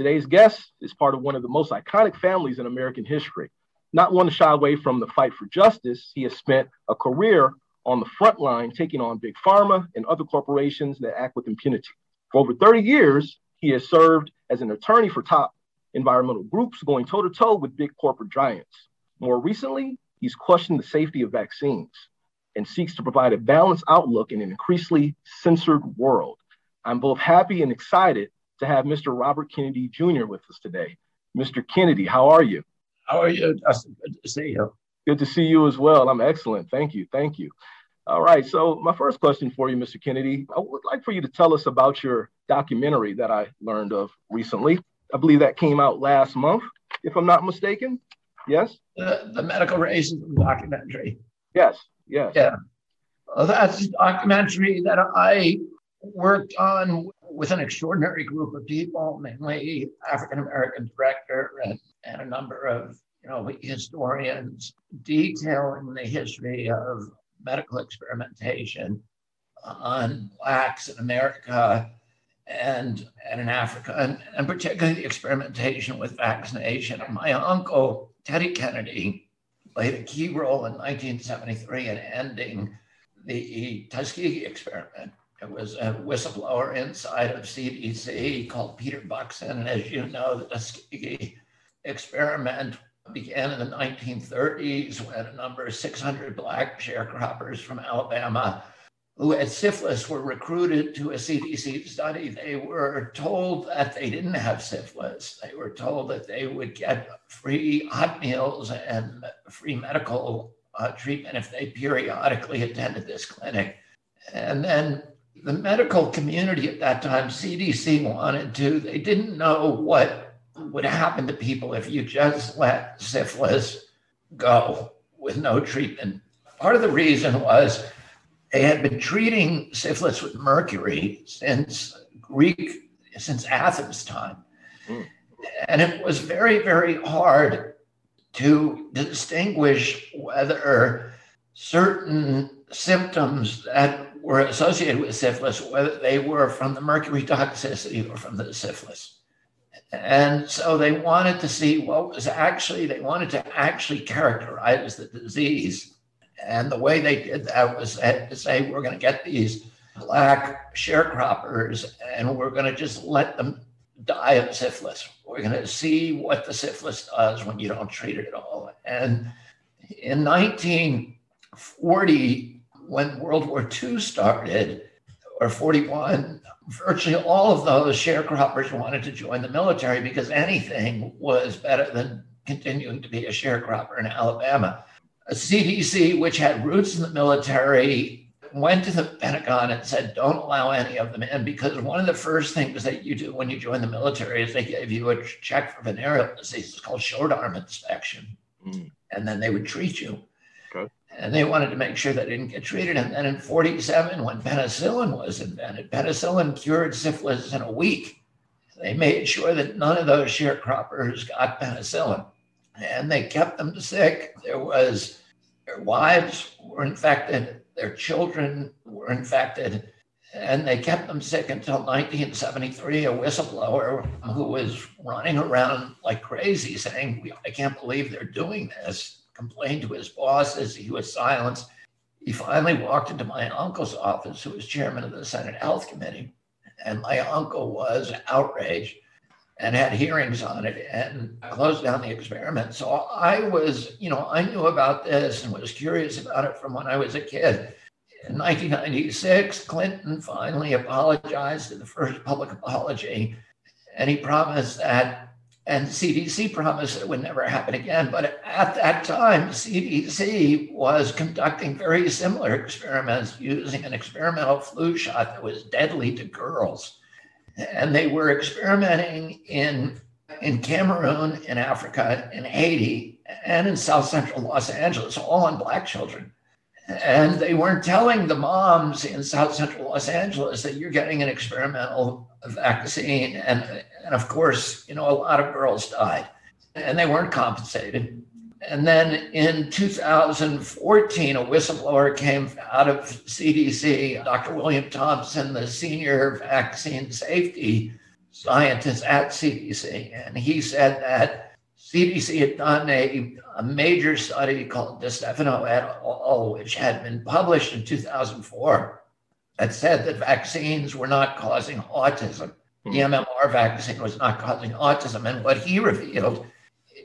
Today's guest is part of one of the most iconic families in American history. Not one to shy away from the fight for justice, he has spent a career on the front line taking on big pharma and other corporations that act with impunity. For over 30 years, he has served as an attorney for top environmental groups, going toe to toe with big corporate giants. More recently, he's questioned the safety of vaccines and seeks to provide a balanced outlook in an increasingly censored world. I'm both happy and excited to have Mr. Robert Kennedy Jr. with us today. Mr. Kennedy, how are you? How are you, Good to see you. Good to see you as well. I'm excellent. Thank you. Thank you. All right. So, my first question for you, Mr. Kennedy, I would like for you to tell us about your documentary that I learned of recently. I believe that came out last month, if I'm not mistaken. Yes? The, the medical racism documentary. Yes. Yes. Yeah. Well, that's a documentary that I worked on with an extraordinary group of people, mainly African American director and, and a number of you know historians, detailing the history of medical experimentation on blacks in America and, and in Africa, and, and particularly the experimentation with vaccination. My uncle, Teddy Kennedy, played a key role in 1973 in ending the Tuskegee experiment. It was a whistleblower inside of CDC called Peter Buxton. And as you know, the Tuskegee experiment began in the 1930s when a number of 600 Black sharecroppers from Alabama who had syphilis were recruited to a CDC study. They were told that they didn't have syphilis. They were told that they would get free hot meals and free medical uh, treatment if they periodically attended this clinic. And then the medical community at that time, CDC wanted to, they didn't know what would happen to people if you just let syphilis go with no treatment. Part of the reason was they had been treating syphilis with mercury since Greek, since Athens time. Mm. And it was very, very hard to distinguish whether certain symptoms that were associated with syphilis, whether they were from the mercury toxicity or from the syphilis. And so they wanted to see what was actually, they wanted to actually characterize the disease. And the way they did that was to say, we're going to get these black sharecroppers and we're going to just let them die of syphilis. We're going to see what the syphilis does when you don't treat it at all. And in 1940, when World War II started, or 41, virtually all of those sharecroppers wanted to join the military because anything was better than continuing to be a sharecropper in Alabama. A CDC, which had roots in the military, went to the Pentagon and said, don't allow any of them in because one of the first things that you do when you join the military is they give you a check for venereal disease. It's called short arm inspection. Mm. And then they would treat you and they wanted to make sure they didn't get treated. And then in 47, when penicillin was invented, penicillin cured syphilis in a week. They made sure that none of those sharecroppers got penicillin. And they kept them sick. There was their wives were infected, their children were infected, and they kept them sick until 1973. A whistleblower who was running around like crazy saying, I can't believe they're doing this complained to his boss as he was silenced. He finally walked into my uncle's office, who was chairman of the Senate Health Committee. And my uncle was outraged and had hearings on it and closed down the experiment. So I was, you know, I knew about this and was curious about it from when I was a kid. In 1996, Clinton finally apologized in the first public apology, and he promised that and CDC promised it would never happen again. But at that time, CDC was conducting very similar experiments using an experimental flu shot that was deadly to girls. And they were experimenting in, in Cameroon, in Africa, in Haiti, and in South Central Los Angeles, all on Black children. And they weren't telling the moms in South Central Los Angeles that you're getting an experimental vaccine. And, and of course, you know, a lot of girls died and they weren't compensated. And then in 2014, a whistleblower came out of CDC, Dr. William Thompson, the senior vaccine safety scientist at CDC, and he said that CDC had done a, a major study called DeStefano et al., which had been published in 2004, that said that vaccines were not causing autism. The MMR vaccine was not causing autism. And what he revealed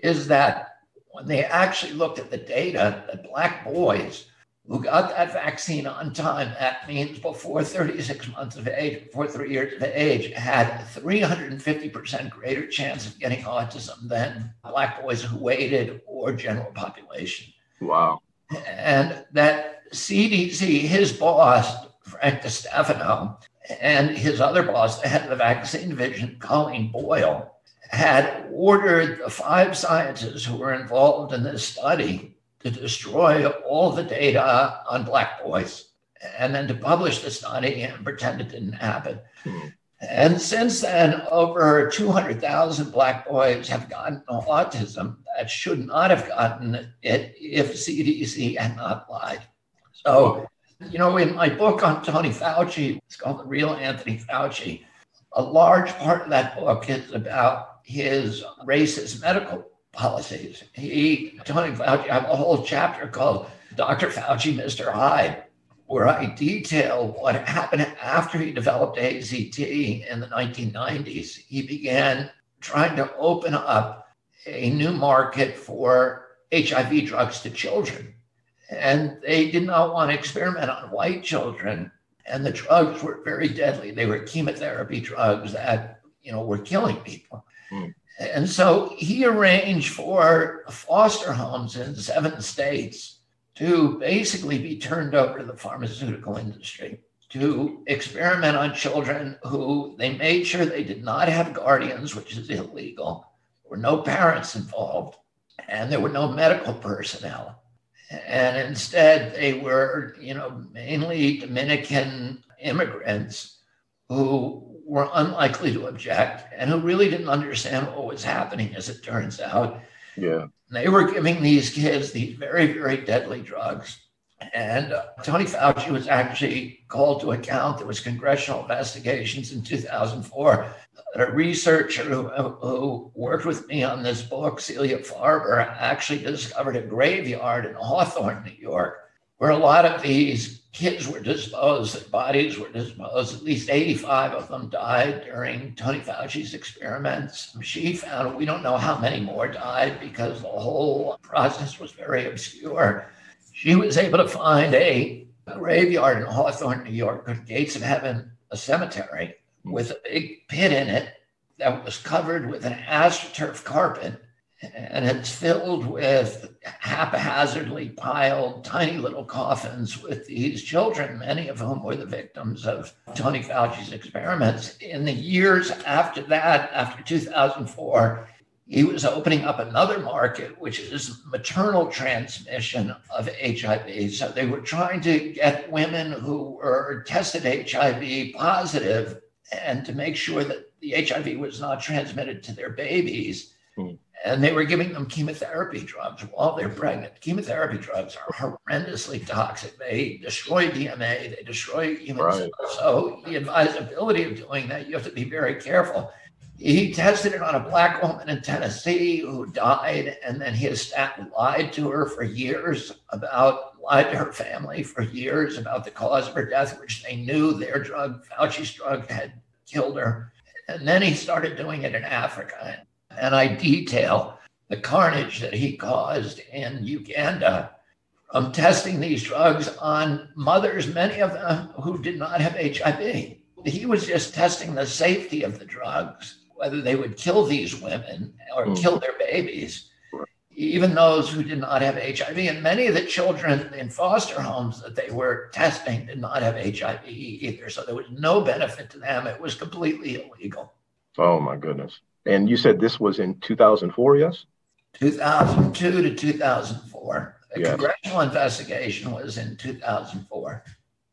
is that when they actually looked at the data, that Black boys who got that vaccine on time, that means before 36 months of age, before three years of age, had 350% greater chance of getting autism than Black boys who waited or general population. Wow. And that CDC, his boss, Frank DeStefano, and his other boss, the head of the vaccine division, Colleen Boyle, had ordered the five scientists who were involved in this study to destroy all the data on Black boys and then to publish the study and pretend it didn't happen. Hmm. And since then, over 200,000 Black boys have gotten autism that should not have gotten it if CDC had not lied. So, you know, in my book on Tony Fauci, it's called The Real Anthony Fauci, a large part of that book is about his racist medical policies. He, Tony Fauci, I have a whole chapter called Dr. Fauci, Mr. Hyde, where I detail what happened after he developed AZT in the 1990s. He began trying to open up a new market for HIV drugs to children. And they did not want to experiment on white children. And the drugs were very deadly. They were chemotherapy drugs that, you know, were killing people. Mm. And so he arranged for foster homes in seven states to basically be turned over to the pharmaceutical industry to experiment on children who they made sure they did not have guardians, which is illegal. There were no parents involved, and there were no medical personnel. And instead, they were, you know, mainly Dominican immigrants who were unlikely to object and who really didn't understand what was happening, as it turns out. Yeah. They were giving these kids these very, very deadly drugs. And Tony Fauci was actually called to account. There was congressional investigations in 2004 a researcher who, who worked with me on this book, Celia Farber, actually discovered a graveyard in Hawthorne, New York, where a lot of these kids were disposed, their bodies were disposed. At least 85 of them died during Tony Fauci's experiments. She found, we don't know how many more died because the whole process was very obscure. She was able to find a graveyard in Hawthorne, New York, called Gates of Heaven, a cemetery with a big pit in it that was covered with an astroturf carpet and it's filled with haphazardly piled tiny little coffins with these children, many of whom were the victims of Tony Fauci's experiments. In the years after that, after 2004, he was opening up another market, which is maternal transmission of HIV. So they were trying to get women who were tested HIV positive and to make sure that the HIV was not transmitted to their babies. Hmm and they were giving them chemotherapy drugs while they're pregnant. Chemotherapy drugs are horrendously toxic. They destroy DNA, they destroy human right. cells. So the advisability of doing that, you have to be very careful. He tested it on a black woman in Tennessee who died, and then his staff lied to her for years about, lied to her family for years about the cause of her death, which they knew their drug, Fauci's drug, had killed her. And then he started doing it in Africa and I detail the carnage that he caused in Uganda from testing these drugs on mothers, many of them who did not have HIV. He was just testing the safety of the drugs, whether they would kill these women or mm. kill their babies, even those who did not have HIV. And many of the children in foster homes that they were testing did not have HIV either. So there was no benefit to them. It was completely illegal. Oh, my goodness. And you said this was in 2004, yes? 2002 to 2004. A yes. congressional investigation was in 2004.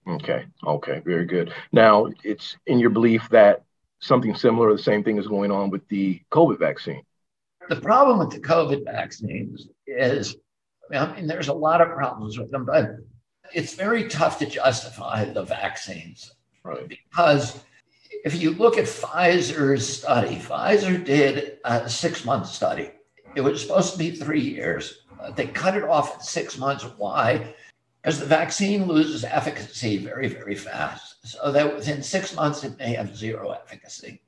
Okay. Okay. Very good. Now, it's in your belief that something similar, or the same thing is going on with the COVID vaccine. The problem with the COVID vaccines is, I mean, there's a lot of problems with them, but it's very tough to justify the vaccines. Right. Because if you look at Pfizer's study, Pfizer did a six month study. It was supposed to be three years. They cut it off at six months. Why? Because the vaccine loses efficacy very, very fast. So that within six months, it may have zero efficacy.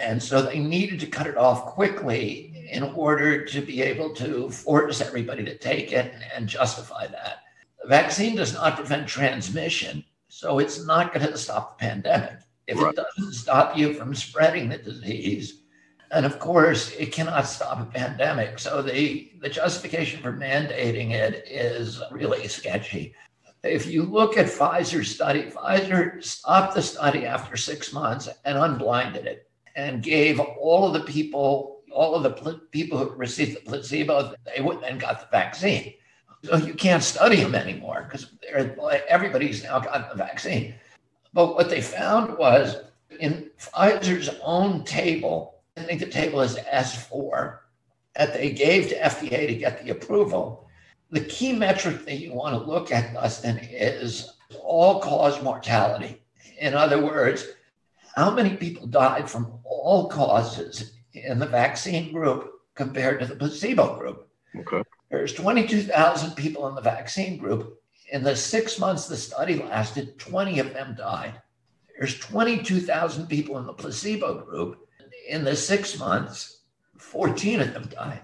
And so they needed to cut it off quickly in order to be able to force everybody to take it and justify that. The vaccine does not prevent transmission, so it's not going to stop the pandemic. If right. it doesn't stop you from spreading the disease, and of course, it cannot stop a pandemic. So the, the justification for mandating it is really sketchy. If you look at Pfizer's study, Pfizer stopped the study after six months and unblinded it and gave all of the people, all of the pl- people who received the placebo, they went and got the vaccine. So you can't study them anymore because everybody's now gotten the vaccine. But what they found was in Pfizer's own table, I think the table is S4, that they gave to FDA to get the approval. The key metric that you want to look at, Dustin, is all cause mortality. In other words, how many people died from all causes in the vaccine group compared to the placebo group? Okay. There's 22,000 people in the vaccine group. In the six months the study lasted, 20 of them died. There's 22,000 people in the placebo group in the six months, 14 of them died.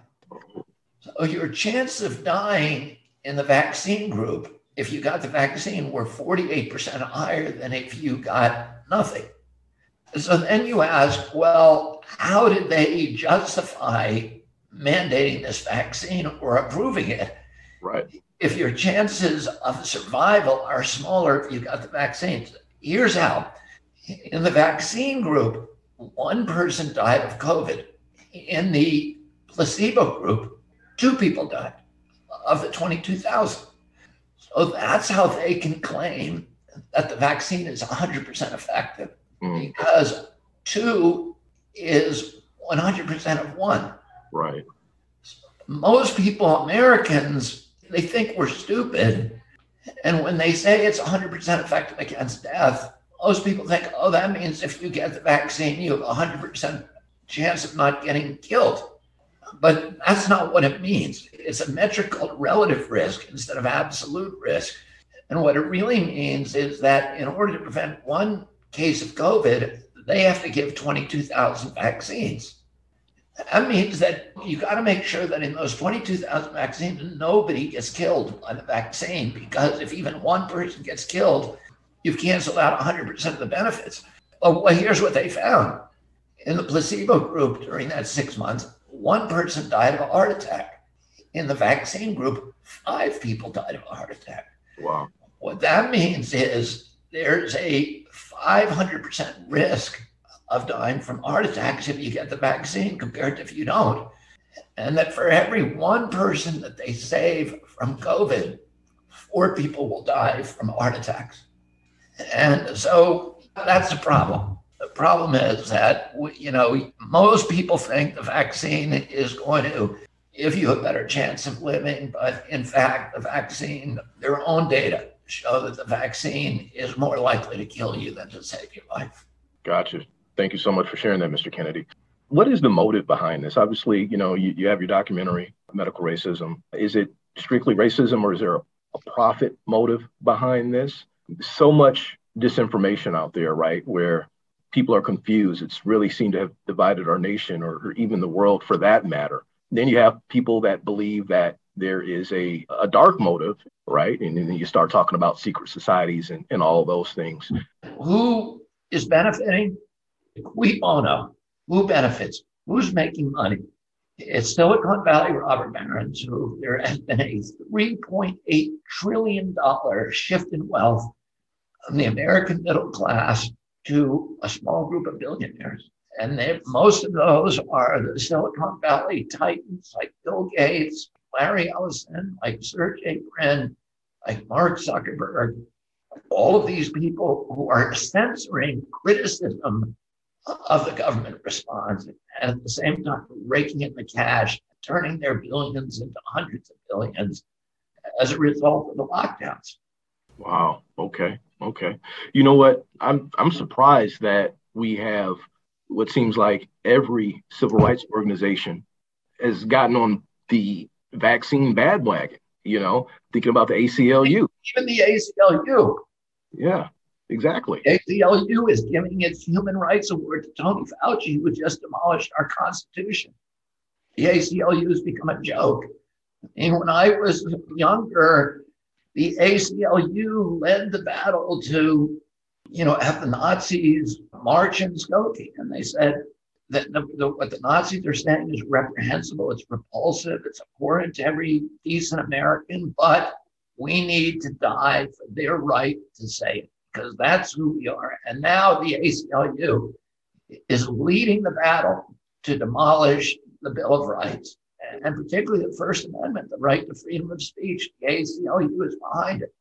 So your chance of dying in the vaccine group, if you got the vaccine, were 48% higher than if you got nothing. So then you ask, well, how did they justify mandating this vaccine or approving it? Right. If your chances of survival are smaller if you got the vaccine, here's how. In the vaccine group, one person died of COVID. In the placebo group, two people died of the 22,000. So that's how they can claim that the vaccine is 100% effective mm. because two is 100% of one. Right. Most people, Americans, they think we're stupid. And when they say it's 100% effective against death, most people think, oh, that means if you get the vaccine, you have a 100% chance of not getting killed. But that's not what it means. It's a metric called relative risk instead of absolute risk. And what it really means is that in order to prevent one case of COVID, they have to give 22,000 vaccines. That means that you got to make sure that in those 22,000 vaccines, nobody gets killed by the vaccine because if even one person gets killed, you've canceled out 100% of the benefits. Well, here's what they found. In the placebo group during that six months, one person died of a heart attack. In the vaccine group, five people died of a heart attack. Wow. What that means is there's a 500% risk of dying from heart attacks if you get the vaccine compared to if you don't. And that for every one person that they save from COVID, four people will die from heart attacks. And so that's the problem. The problem is that, you know, most people think the vaccine is going to give you a better chance of living. But in fact, the vaccine, their own data show that the vaccine is more likely to kill you than to save your life. Gotcha. Thank you so much for sharing that, Mr. Kennedy. What is the motive behind this? Obviously, you know, you, you have your documentary, Medical Racism. Is it strictly racism or is there a, a profit motive behind this? So much disinformation out there, right? Where people are confused. It's really seemed to have divided our nation or, or even the world for that matter. Then you have people that believe that there is a, a dark motive, right? And then you start talking about secret societies and, and all those things. Who is benefiting? We all know who benefits, who's making money. It's Silicon Valley robber barons who there has been a $3.8 trillion shift in wealth from the American middle class to a small group of billionaires. And they, most of those are the Silicon Valley titans like Bill Gates, Larry Ellison, like Sergey Brin, like Mark Zuckerberg. All of these people who are censoring criticism of the government response and at the same time raking in the cash, turning their billions into hundreds of billions as a result of the lockdowns. Wow. Okay. Okay. You know what? I'm I'm surprised that we have what seems like every civil rights organization has gotten on the vaccine bandwagon, you know, thinking about the ACLU. Even the ACLU. Yeah, exactly. ACLU is giving its human rights award to Tony Fauci, who just demolished our Constitution. The ACLU has become a joke. And when I was younger, the ACLU led the battle to, you know, have the Nazis march in Skokie. And they said that the, the, what the Nazis are saying is reprehensible, it's repulsive, it's abhorrent to every decent American, but we need to die for their right to say it because that's who we are. And now the ACLU is leading the battle to demolish the Bill of Rights and particularly the First Amendment, the right to freedom of speech. The ACLU is behind it.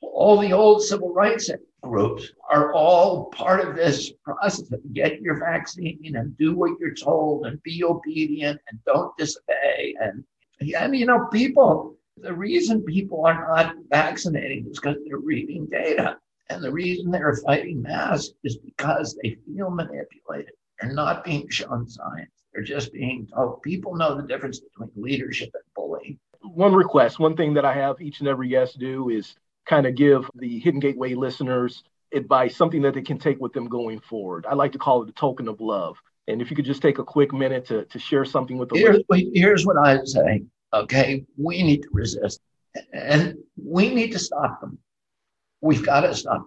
All the old civil rights groups are all part of this process get your vaccine and do what you're told and be obedient and don't disobey. And, and you know, people, the reason people are not vaccinating is because they're reading data. And the reason they're fighting masks is because they feel manipulated. They're not being shown science. They're just being told. People know the difference between leadership and bullying. One request, one thing that I have each and every guest do is kind of give the Hidden Gateway listeners advice, something that they can take with them going forward. I like to call it a token of love. And if you could just take a quick minute to, to share something with the here's, here's what I say. Okay, we need to resist and we need to stop them. We've got to stop.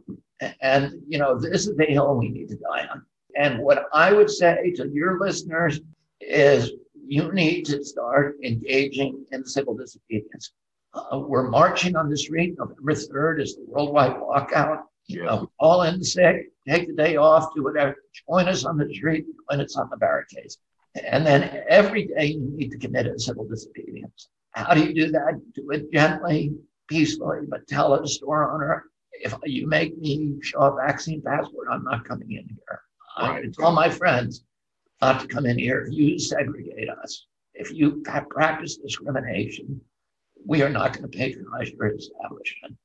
And, you know, this is the hill we need to die on. And what I would say to your listeners is you need to start engaging in civil disobedience. Uh, we're marching on the street. November 3rd is the worldwide walkout. You know, all in sick, take the day off, do whatever. Join us on the street, join us on the barricades. And then every day you need to commit a civil disobedience. How do you do that? Do it gently, peacefully, but tell a store owner, if you make me show a vaccine passport, I'm not coming in here. Right. I tell my friends not to come in here you segregate us. If you practice discrimination, we are not going to patronize your establishment.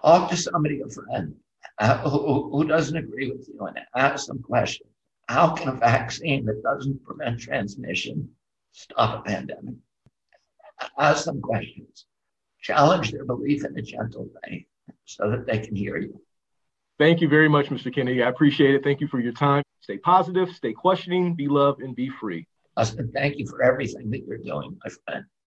Talk to somebody, a friend, uh, who, who doesn't agree with you and ask them questions. How can a vaccine that doesn't prevent transmission stop a pandemic? Ask them questions. Challenge their belief in a gentle way so that they can hear you. Thank you very much, Mr. Kennedy. I appreciate it. Thank you for your time. Stay positive, stay questioning, be loved, and be free. Austin, thank you for everything that you're doing, my friend.